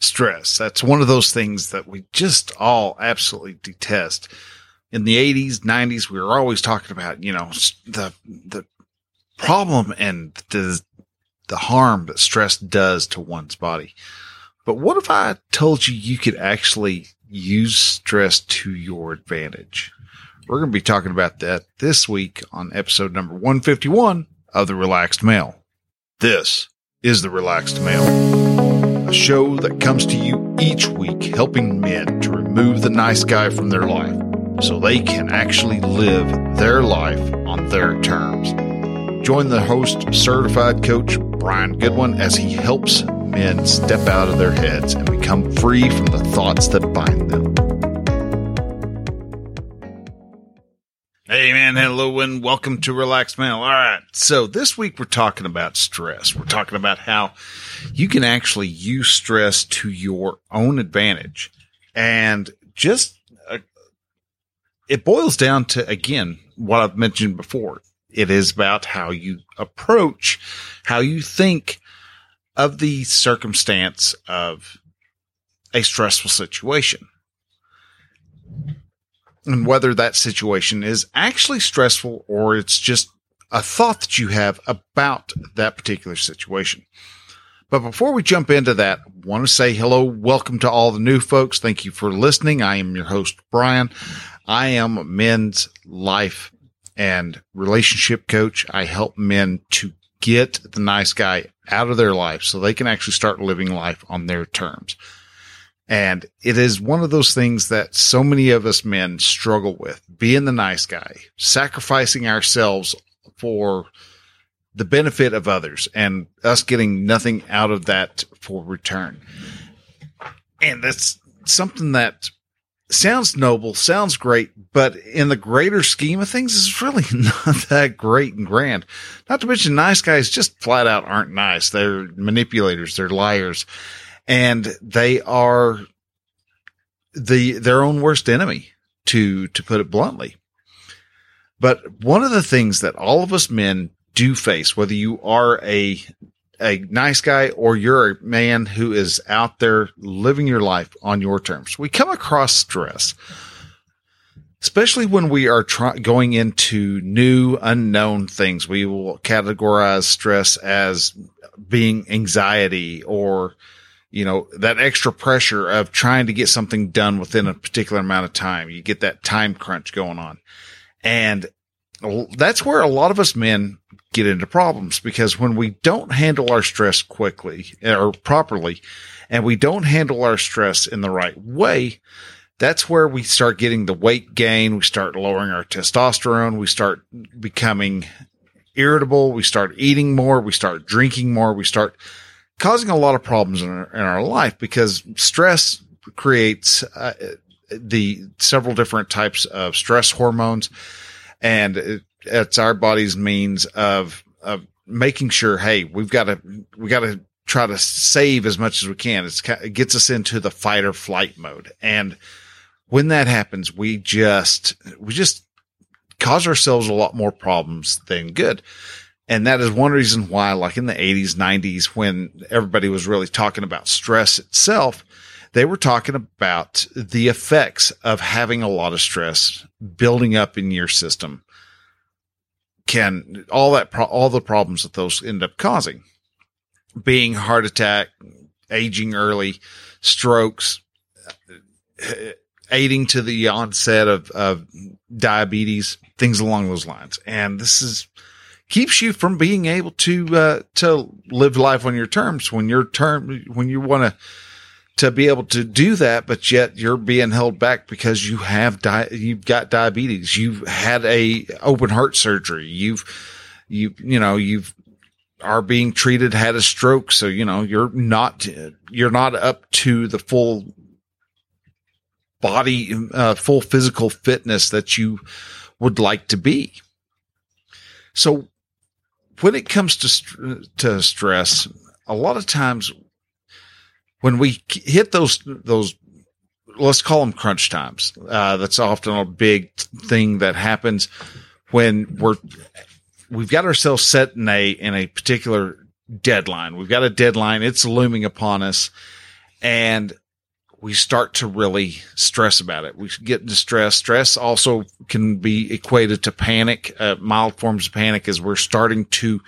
stress. That's one of those things that we just all absolutely detest. In the 80s, 90s, we were always talking about, you know, the, the problem and the, the harm that stress does to one's body. But what if I told you you could actually use stress to your advantage? We're going to be talking about that this week on episode number 151 of The Relaxed Male. This is The Relaxed Male, a show that comes to you each week helping men to remove the nice guy from their life so they can actually live their life on their terms. Join the host, certified coach Brian Goodwin, as he helps men step out of their heads and become free from the thoughts that bind them. Hey man, hello and welcome to Relaxed Male. All right. So this week we're talking about stress. We're talking about how you can actually use stress to your own advantage. And just, uh, it boils down to, again, what I've mentioned before. It is about how you approach, how you think of the circumstance of a stressful situation and whether that situation is actually stressful or it's just a thought that you have about that particular situation. But before we jump into that, I want to say hello, welcome to all the new folks. Thank you for listening. I am your host, Brian. I am a men's life and relationship coach. I help men to get the nice guy out of their life so they can actually start living life on their terms. And it is one of those things that so many of us men struggle with being the nice guy, sacrificing ourselves for the benefit of others and us getting nothing out of that for return. And that's something that sounds noble, sounds great, but in the greater scheme of things, is really not that great and grand. Not to mention nice guys just flat out aren't nice. They're manipulators. They're liars and they are the their own worst enemy to to put it bluntly. But one of the things that all of us men do face whether you are a a nice guy or you're a man who is out there living your life on your terms we come across stress especially when we are try- going into new unknown things. We will categorize stress as being anxiety or you know, that extra pressure of trying to get something done within a particular amount of time. You get that time crunch going on. And that's where a lot of us men get into problems because when we don't handle our stress quickly eh, or properly and we don't handle our stress in the right way, that's where we start getting the weight gain. We start lowering our testosterone. We start becoming irritable. We start eating more. We start drinking more. We start causing a lot of problems in our, in our life because stress creates uh, the several different types of stress hormones and it, it's our body's means of, of making sure, Hey, we've got to, we got to try to save as much as we can. It's, it gets us into the fight or flight mode. And when that happens, we just, we just cause ourselves a lot more problems than good. And that is one reason why, like in the 80s, 90s, when everybody was really talking about stress itself, they were talking about the effects of having a lot of stress building up in your system. Can all that, pro- all the problems that those end up causing being heart attack, aging early, strokes, aiding to the onset of, of diabetes, things along those lines. And this is, keeps you from being able to uh, to live life on your terms when your term when you want to to be able to do that, but yet you're being held back because you have di- you've got diabetes, you've had a open heart surgery, you've you you know you've are being treated had a stroke, so you know you're not you're not up to the full body uh, full physical fitness that you would like to be. So when it comes to to stress, a lot of times when we hit those those let's call them crunch times, uh, that's often a big thing that happens when we're we've got ourselves set in a in a particular deadline. We've got a deadline; it's looming upon us, and we start to really stress about it. We get distressed. Stress also can be equated to panic. Uh, mild forms of panic as we're starting to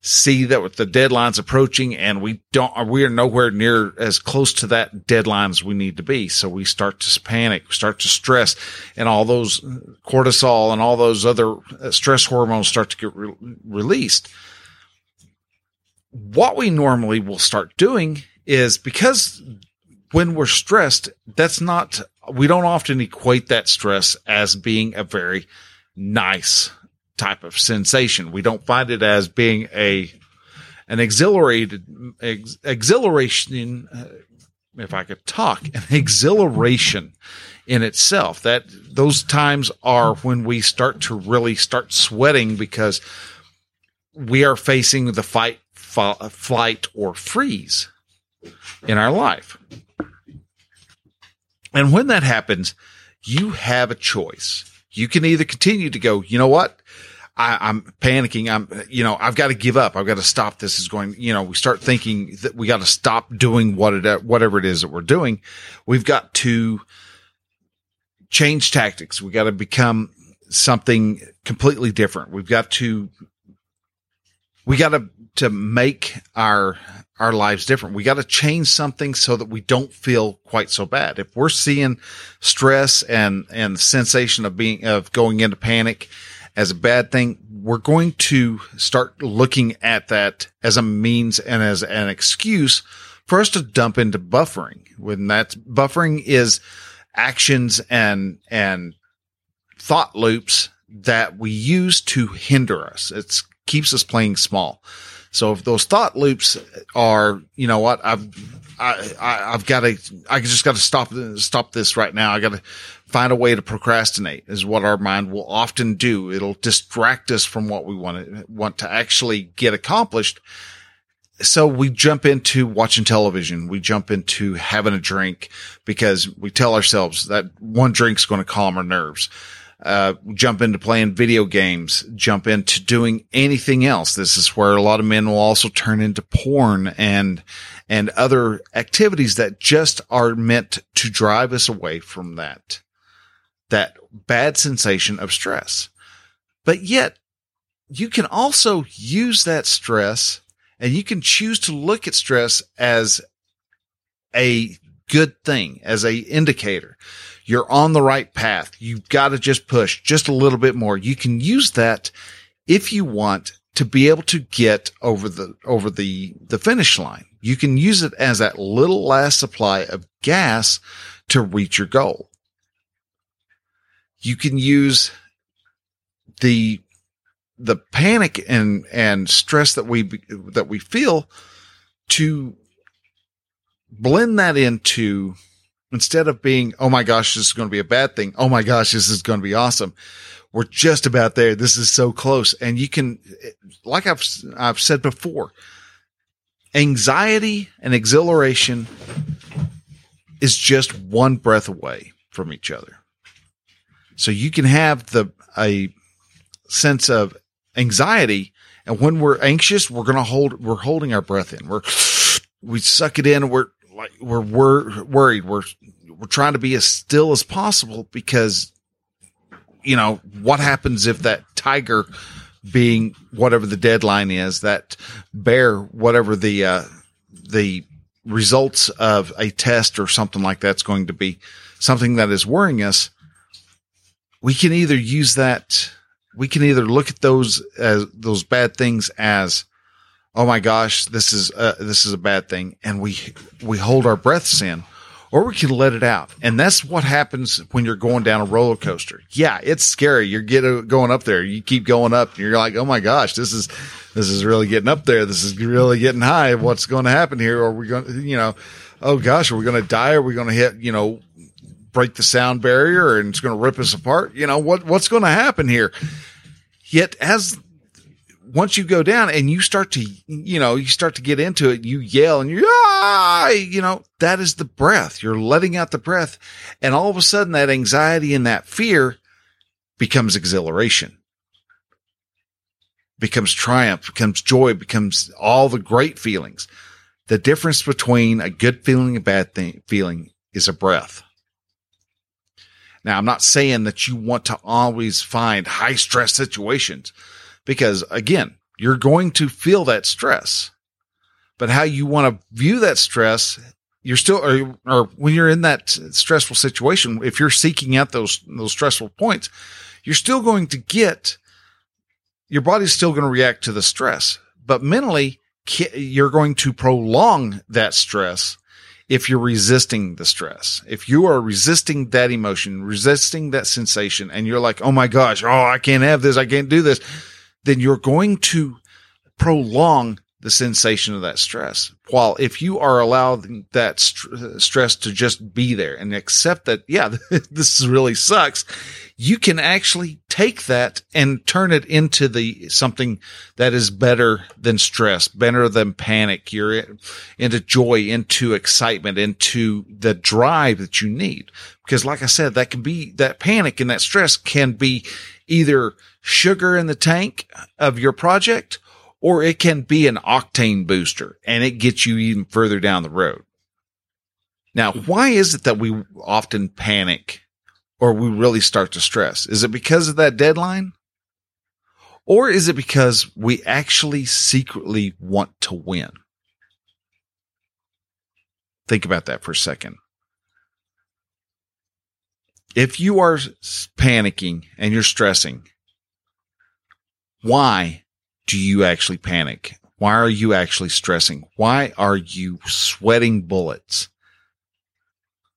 see that with the deadline's approaching and we don't, we are nowhere near as close to that deadline as we need to be. So we start to panic, start to stress and all those cortisol and all those other uh, stress hormones start to get re- released. What we normally will start doing is because when we're stressed, that's not, we don't often equate that stress as being a very nice type of sensation. We don't find it as being a, an exhilarated, ex, exhilaration, uh, if I could talk, an exhilaration in itself. That those times are when we start to really start sweating because we are facing the fight, f- flight, or freeze in our life. And when that happens, you have a choice. You can either continue to go, you know what? I, am panicking. I'm, you know, I've got to give up. I've got to stop. This is going, you know, we start thinking that we got to stop doing what it, whatever it is that we're doing. We've got to change tactics. We got to become something completely different. We've got to, we got to, to make our our lives different. We got to change something so that we don't feel quite so bad. If we're seeing stress and, and the sensation of being, of going into panic as a bad thing, we're going to start looking at that as a means and as an excuse for us to dump into buffering. When that buffering is actions and, and thought loops that we use to hinder us. It keeps us playing small. So if those thought loops are, you know what, I've, I, I, have got to, I just got to stop, stop this right now. I got to find a way to procrastinate is what our mind will often do. It'll distract us from what we want to, want to actually get accomplished. So we jump into watching television. We jump into having a drink because we tell ourselves that one drink's going to calm our nerves uh, jump into playing video games, jump into doing anything else. This is where a lot of men will also turn into porn and, and other activities that just are meant to drive us away from that, that bad sensation of stress. But yet you can also use that stress and you can choose to look at stress as a good thing, as a indicator you're on the right path. You've got to just push just a little bit more. You can use that if you want to be able to get over the, over the, the finish line. You can use it as that little last supply of gas to reach your goal. You can use the, the panic and, and stress that we, that we feel to blend that into Instead of being, oh my gosh, this is going to be a bad thing. Oh my gosh, this is going to be awesome. We're just about there. This is so close. And you can, like I've, I've said before, anxiety and exhilaration is just one breath away from each other. So you can have the, a sense of anxiety. And when we're anxious, we're going to hold, we're holding our breath in. We're, we suck it in. We're like we're, we're worried. We're we're trying to be as still as possible because you know what happens if that tiger being whatever the deadline is, that bear whatever the uh, the results of a test or something like that's going to be something that is worrying us. We can either use that. We can either look at those as those bad things as oh my gosh, this is uh, this is a bad thing, and we we hold our breaths in, or we can let it out, and that's what happens when you're going down a roller coaster. Yeah, it's scary. You're getting going up there. You keep going up, and you're like, oh my gosh, this is this is really getting up there. This is really getting high. What's going to happen here? Are we going? to, You know, oh gosh, are we going to die? Are we going to hit? You know. Break the sound barrier and it's going to rip us apart. You know what? What's going to happen here? Yet, as once you go down and you start to, you know, you start to get into it, you yell and you, ah, you know, that is the breath. You're letting out the breath. And all of a sudden that anxiety and that fear becomes exhilaration, becomes triumph, becomes joy, becomes all the great feelings. The difference between a good feeling and a bad thing, feeling is a breath. Now, I'm not saying that you want to always find high stress situations because again, you're going to feel that stress, but how you want to view that stress, you're still, or, or when you're in that stressful situation, if you're seeking out those, those stressful points, you're still going to get, your body's still going to react to the stress, but mentally, you're going to prolong that stress if you're resisting the stress. If you are resisting that emotion, resisting that sensation, and you're like, oh my gosh, oh, I can't have this, I can't do this, then you're going to prolong the sensation of that stress. While if you are allowed that st- stress to just be there and accept that, yeah, this really sucks, you can actually take that and turn it into the something that is better than stress, better than panic. You're into joy, into excitement, into the drive that you need. Because like I said, that can be that panic and that stress can be either sugar in the tank of your project or it can be an octane booster and it gets you even further down the road. Now, why is it that we often panic or we really start to stress? Is it because of that deadline? Or is it because we actually secretly want to win? Think about that for a second. If you are panicking and you're stressing, why do you actually panic? Why are you actually stressing? Why are you sweating bullets?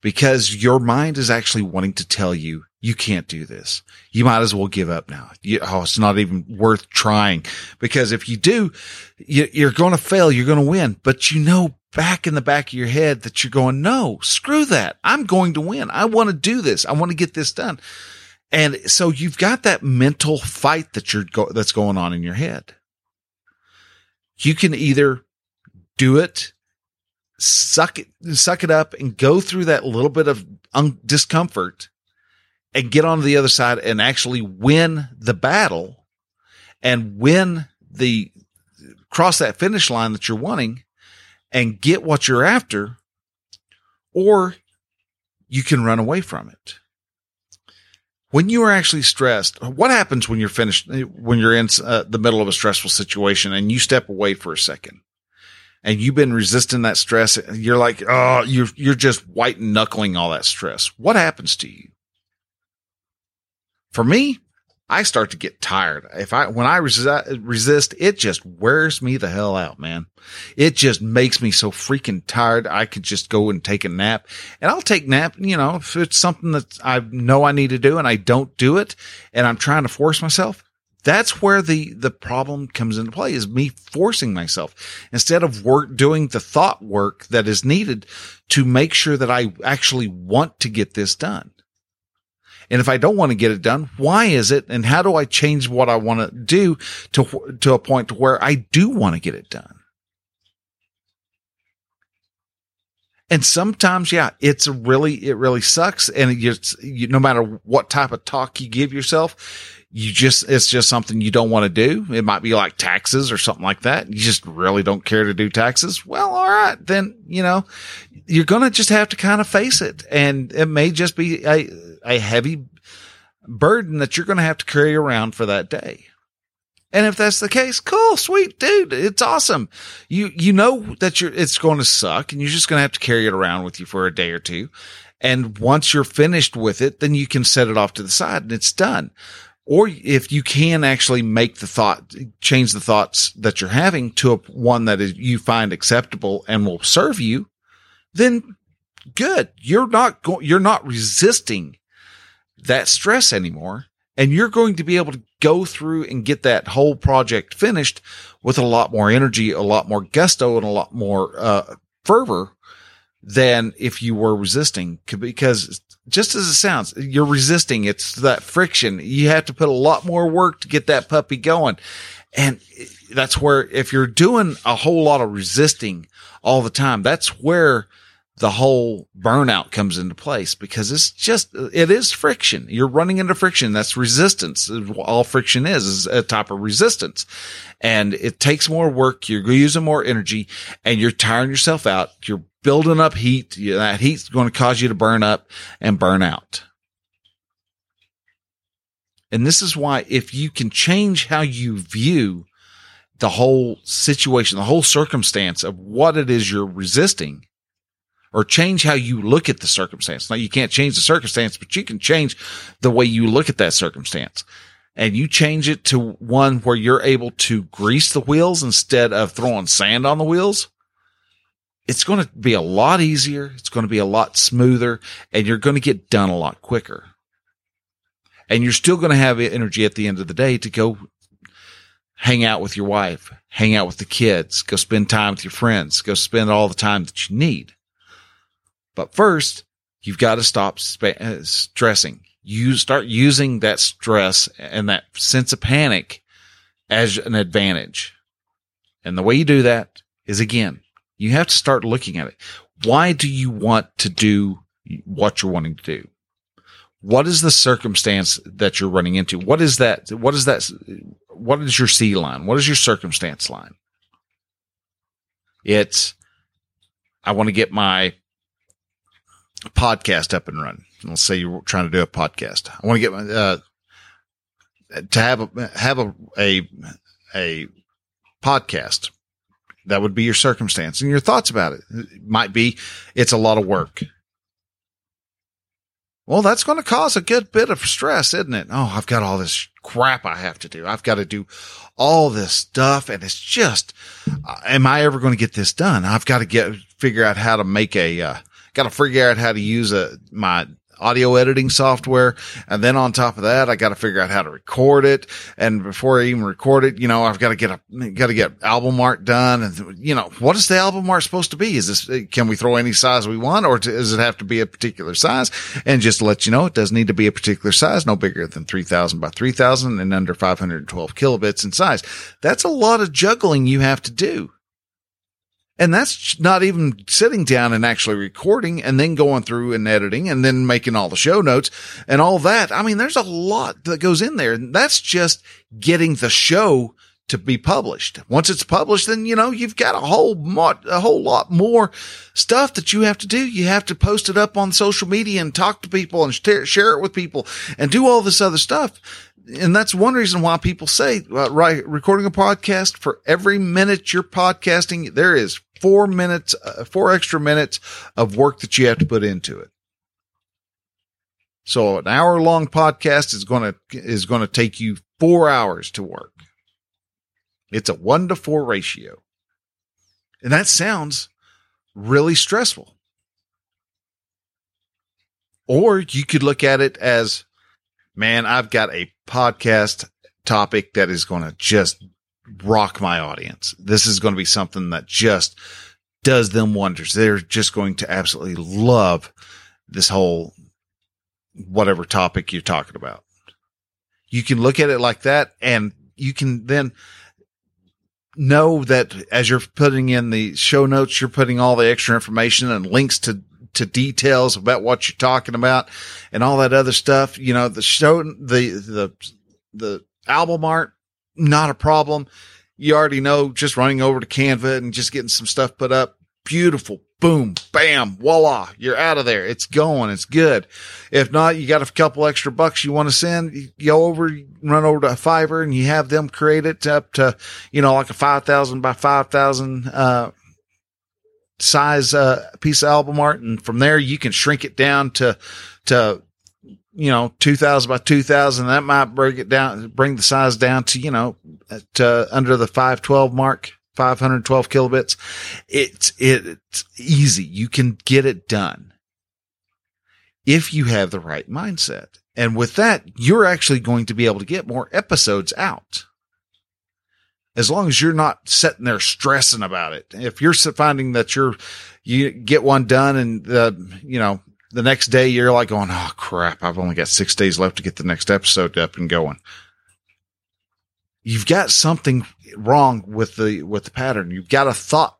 Because your mind is actually wanting to tell you, you can't do this. You might as well give up now. You, oh, it's not even worth trying because if you do, you, you're going to fail. You're going to win, but you know back in the back of your head that you're going, no, screw that. I'm going to win. I want to do this. I want to get this done. And so you've got that mental fight that you're go- that's going on in your head. You can either do it, suck it, suck it up and go through that little bit of un- discomfort and get on the other side and actually win the battle and win the cross that finish line that you're wanting and get what you're after, or you can run away from it when you are actually stressed, what happens when you're finished, when you're in uh, the middle of a stressful situation and you step away for a second and you've been resisting that stress? You're like, oh, you're, you're just white knuckling all that stress. What happens to you? For me, I start to get tired. If I, when I resi- resist, it just wears me the hell out, man. It just makes me so freaking tired. I could just go and take a nap and I'll take nap, you know, if it's something that I know I need to do and I don't do it and I'm trying to force myself. That's where the, the problem comes into play is me forcing myself instead of work, doing the thought work that is needed to make sure that I actually want to get this done. And if I don't want to get it done, why is it? And how do I change what I want to do to, to a point to where I do want to get it done? And sometimes, yeah, it's really, it really sucks. And it just, you, no matter what type of talk you give yourself, you just, it's just something you don't want to do. It might be like taxes or something like that. You just really don't care to do taxes. Well, all right. Then, you know, you're going to just have to kind of face it. And it may just be a, a heavy burden that you're going to have to carry around for that day. And if that's the case, cool, sweet, dude. It's awesome. You, you know that you're, it's going to suck and you're just going to have to carry it around with you for a day or two. And once you're finished with it, then you can set it off to the side and it's done. Or if you can actually make the thought, change the thoughts that you're having to a one that is, you find acceptable and will serve you, then good. You're not you're not resisting that stress anymore. And you're going to be able to go through and get that whole project finished with a lot more energy, a lot more gusto and a lot more, uh, fervor than if you were resisting because just as it sounds, you're resisting. It's that friction. You have to put a lot more work to get that puppy going. And that's where if you're doing a whole lot of resisting all the time, that's where the whole burnout comes into place because it's just, it is friction. You're running into friction. That's resistance. All friction is, is a type of resistance and it takes more work. You're using more energy and you're tiring yourself out. You're building up heat. That heat's going to cause you to burn up and burn out. And this is why if you can change how you view the whole situation, the whole circumstance of what it is you're resisting, or change how you look at the circumstance. Now you can't change the circumstance, but you can change the way you look at that circumstance. And you change it to one where you're able to grease the wheels instead of throwing sand on the wheels. It's going to be a lot easier. It's going to be a lot smoother and you're going to get done a lot quicker. And you're still going to have energy at the end of the day to go hang out with your wife, hang out with the kids, go spend time with your friends, go spend all the time that you need. But first, you've got to stop sp- uh, stressing. You start using that stress and that sense of panic as an advantage. And the way you do that is again, you have to start looking at it. Why do you want to do what you're wanting to do? What is the circumstance that you're running into? What is that? What is that? What is your C line? What is your circumstance line? It's, I want to get my podcast up and running. Let's say you're trying to do a podcast. I want to get my, uh, to have a, have a, a, a podcast. That would be your circumstance and your thoughts about it. it might be it's a lot of work. Well, that's going to cause a good bit of stress, isn't it? Oh, I've got all this crap I have to do. I've got to do all this stuff. And it's just, uh, am I ever going to get this done? I've got to get, figure out how to make a, uh, got to figure out how to use a, my audio editing software. And then on top of that, I got to figure out how to record it. And before I even record it, you know, I've got to get a, got to get album art done. And, you know, what is the album art supposed to be? Is this, uh, can we throw any size we want or does it have to be a particular size? And just to let you know, it does need to be a particular size, no bigger than 3000 by 3000 and under 512 kilobits in size. That's a lot of juggling you have to do. And that's not even sitting down and actually recording and then going through and editing and then making all the show notes and all that. I mean, there's a lot that goes in there. And that's just getting the show to be published. Once it's published, then, you know, you've got a whole lot, a whole lot more stuff that you have to do. You have to post it up on social media and talk to people and share it with people and do all this other stuff and that's one reason why people say, uh, right, recording a podcast for every minute you're podcasting, there is four minutes, uh, four extra minutes of work that you have to put into it. So an hour long podcast is going to, is going to take you four hours to work. It's a one to four ratio. And that sounds really stressful. Or you could look at it as, man, I've got a podcast topic that is going to just rock my audience. This is going to be something that just does them wonders. They're just going to absolutely love this whole whatever topic you're talking about. You can look at it like that and you can then know that as you're putting in the show notes, you're putting all the extra information and links to to details about what you're talking about and all that other stuff. You know, the show, the, the, the album art, not a problem. You already know just running over to Canva and just getting some stuff put up. Beautiful. Boom, bam, voila. You're out of there. It's going. It's good. If not, you got a couple extra bucks you want to send, you go over, run over to Fiverr and you have them create it up to, you know, like a 5,000 by 5,000, uh, size uh, piece of album art, and from there you can shrink it down to to you know 2000 by 2000 that might bring it down bring the size down to you know to uh, under the 512 mark 512 kilobits. It's it's easy. You can get it done if you have the right mindset. And with that you're actually going to be able to get more episodes out. As long as you're not sitting there stressing about it. If you're finding that you're, you get one done and the, you know, the next day you're like going, Oh crap. I've only got six days left to get the next episode up and going. you've got something wrong with the, with the pattern. You've got a thought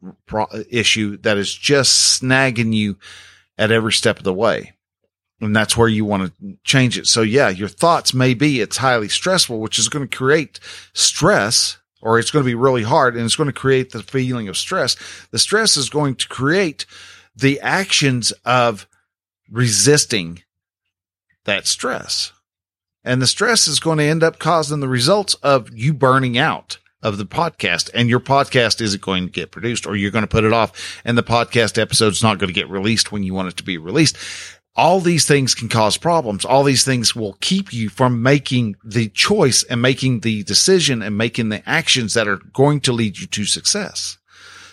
issue that is just snagging you at every step of the way. And that's where you want to change it. So yeah, your thoughts may be it's highly stressful, which is going to create stress or it's going to be really hard and it's going to create the feeling of stress. The stress is going to create the actions of resisting that stress. And the stress is going to end up causing the results of you burning out of the podcast and your podcast isn't going to get produced or you're going to put it off and the podcast episode's not going to get released when you want it to be released. All these things can cause problems. All these things will keep you from making the choice and making the decision and making the actions that are going to lead you to success.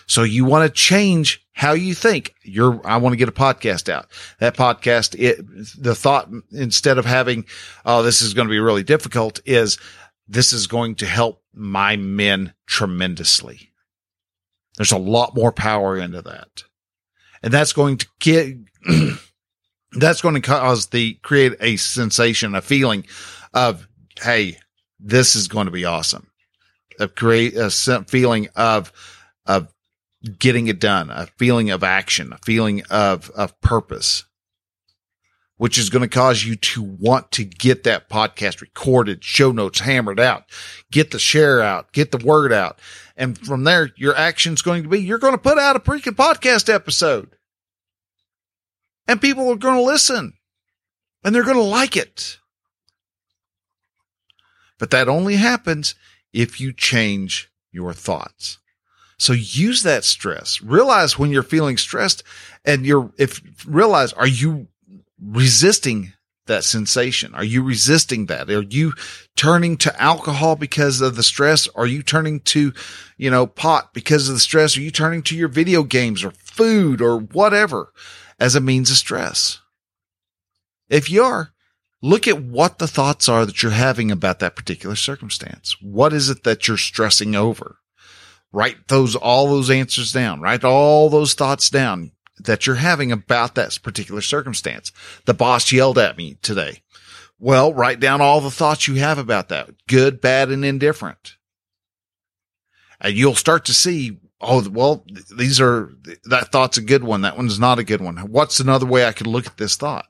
So you want to change how you think. You're, I want to get a podcast out. That podcast, it, the thought instead of having, oh, this is going to be really difficult is this is going to help my men tremendously. There's a lot more power into that. And that's going to get, that's going to cause the create a sensation, a feeling of, Hey, this is going to be awesome. A create a feeling of, of getting it done, a feeling of action, a feeling of, of purpose which is going to cause you to want to get that podcast recorded, show notes hammered out, get the share out, get the word out. And from there, your action's going to be you're going to put out a freaking podcast episode. And people are going to listen and they're going to like it. But that only happens if you change your thoughts. So use that stress. Realize when you're feeling stressed and you're, if realize, are you resisting that sensation? Are you resisting that? Are you turning to alcohol because of the stress? Are you turning to, you know, pot because of the stress? Are you turning to your video games or food or whatever as a means of stress? If you are, look at what the thoughts are that you're having about that particular circumstance. What is it that you're stressing over? Write those, all those answers down. Write all those thoughts down that you're having about that particular circumstance. The boss yelled at me today. Well, write down all the thoughts you have about that. Good, bad, and indifferent. And you'll start to see, oh, well, these are, that thought's a good one. That one's not a good one. What's another way I could look at this thought?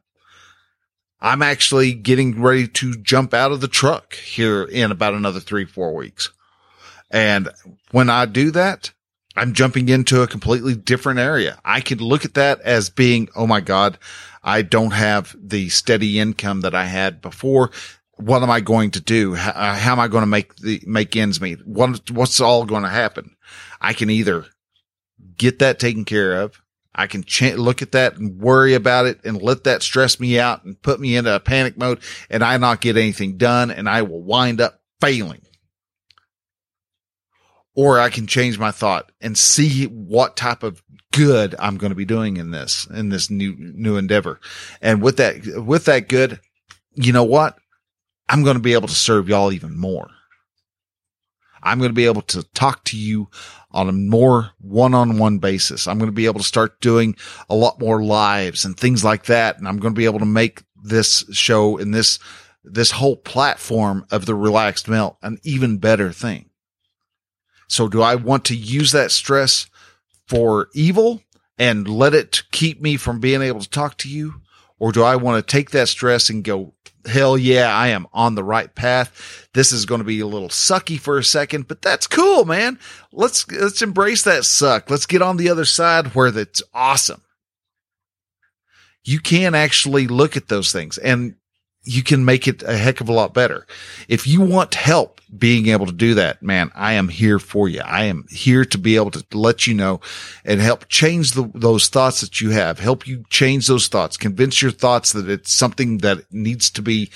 I'm actually getting ready to jump out of the truck here in about another three, four weeks. And when I do that, I'm jumping into a completely different area. I could look at that as being, oh my God, I don't have the steady income that I had before. What am I going to do? How, uh, how am I going to make the, make ends meet? What, what's all going to happen? I can either get that taken care of. I can ch- look at that and worry about it and let that stress me out and put me into a panic mode and I not get anything done and I will wind up failing or I can change my thought and see what type of good I'm going to be doing in this, in this new, new endeavor. And with that, with that good, you know what? I'm going to be able to serve y'all even more. I'm going to be able to talk to you on a more one-on-one basis. I'm going to be able to start doing a lot more lives and things like that. And I'm going to be able to make this show and this, this whole platform of the Relaxed Male an even better thing. So do I want to use that stress for evil and let it keep me from being able to talk to you? Or do I want to take that stress and go, hell yeah, I am on the right path. This is going to be a little sucky for a second, but that's cool, man. Let's, let's embrace that suck. Let's get on the other side where that's awesome. You can actually look at those things and you can make it a heck of a lot better. If you want help being able to do that, man, I am here for you. I am here to be able to let you know and help change the, those thoughts that you have, help you change those thoughts, convince your thoughts that it's something that needs to be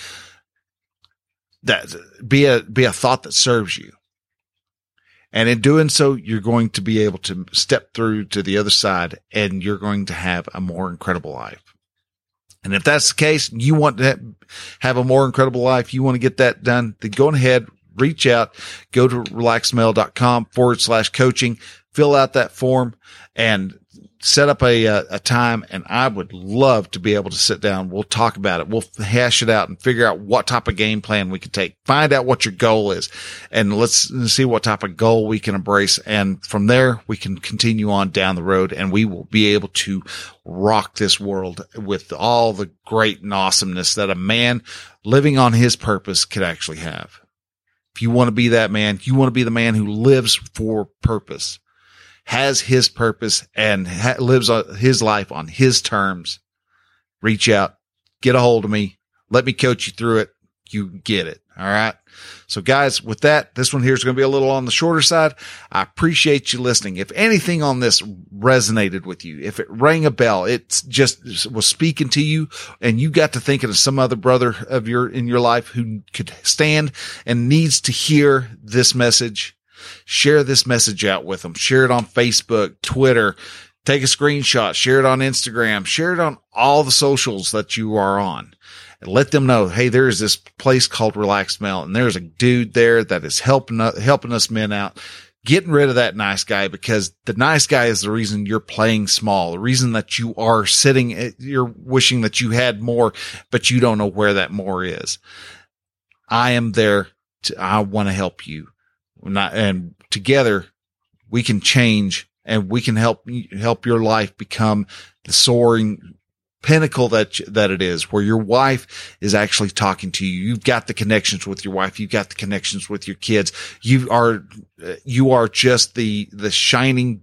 that be a, be a thought that serves you. And in doing so, you're going to be able to step through to the other side and you're going to have a more incredible life. And if that's the case, you want to have a more incredible life, you want to get that done, then go ahead, reach out, go to relaxedmale.com forward slash coaching, fill out that form and set up a, a, a time and I would love to be able to sit down. We'll talk about it. We'll hash it out and figure out what type of game plan we can take. Find out what your goal is and let's see what type of goal we can embrace. And from there, we can continue on down the road and we will be able to rock this world with all the great and awesomeness that a man living on his purpose could actually have. If you want to be that man, you want to be the man who lives for purpose has his purpose and ha- lives uh, his life on his terms, reach out, get a hold of me, let me coach you through it. You get it. All right. So guys, with that, this one here is going to be a little on the shorter side. I appreciate you listening. If anything on this resonated with you, if it rang a bell, it just was speaking to you and you got to thinking of some other brother of your, in your life who could stand and needs to hear this message, share this message out with them. Share it on Facebook, Twitter, take a screenshot, share it on Instagram, share it on all the socials that you are on. And let them know, hey, there is this place called Relaxed Male, and there's a dude there that is helping helping us men out, getting rid of that nice guy because the nice guy is the reason you're playing small, the reason that you are sitting, eh, you're wishing that you had more, but you don't know where that more is. I am there. To, I want to help you not, and together we can change and we can help help your life become the soaring pinnacle that that it is where your wife is actually talking to you. You've got the connections with your wife. You've got the connections with your kids. You are you are just the the shining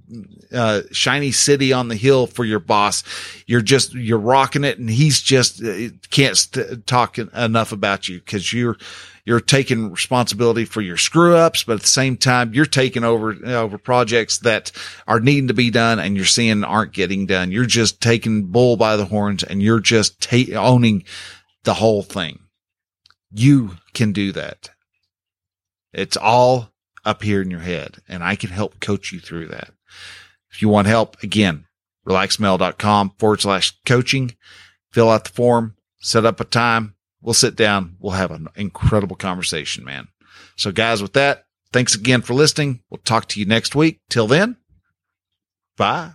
uh shiny city on the hill for your boss. You're just you're rocking it and he's just uh, can't st- talk enough about you cuz you're you're taking responsibility for your screw ups, but at the same time, you're taking over, over projects that are needing to be done and you're seeing aren't getting done. You're just taking bull by the horns and you're just ta- owning the whole thing. You can do that. It's all up here in your head and I can help coach you through that. If you want help, again, relaxedmale.com forward slash coaching, fill out the form, set up a time, We'll sit down. We'll have an incredible conversation, man. So guys, with that, thanks again for listening. We'll talk to you next week. Till then, bye.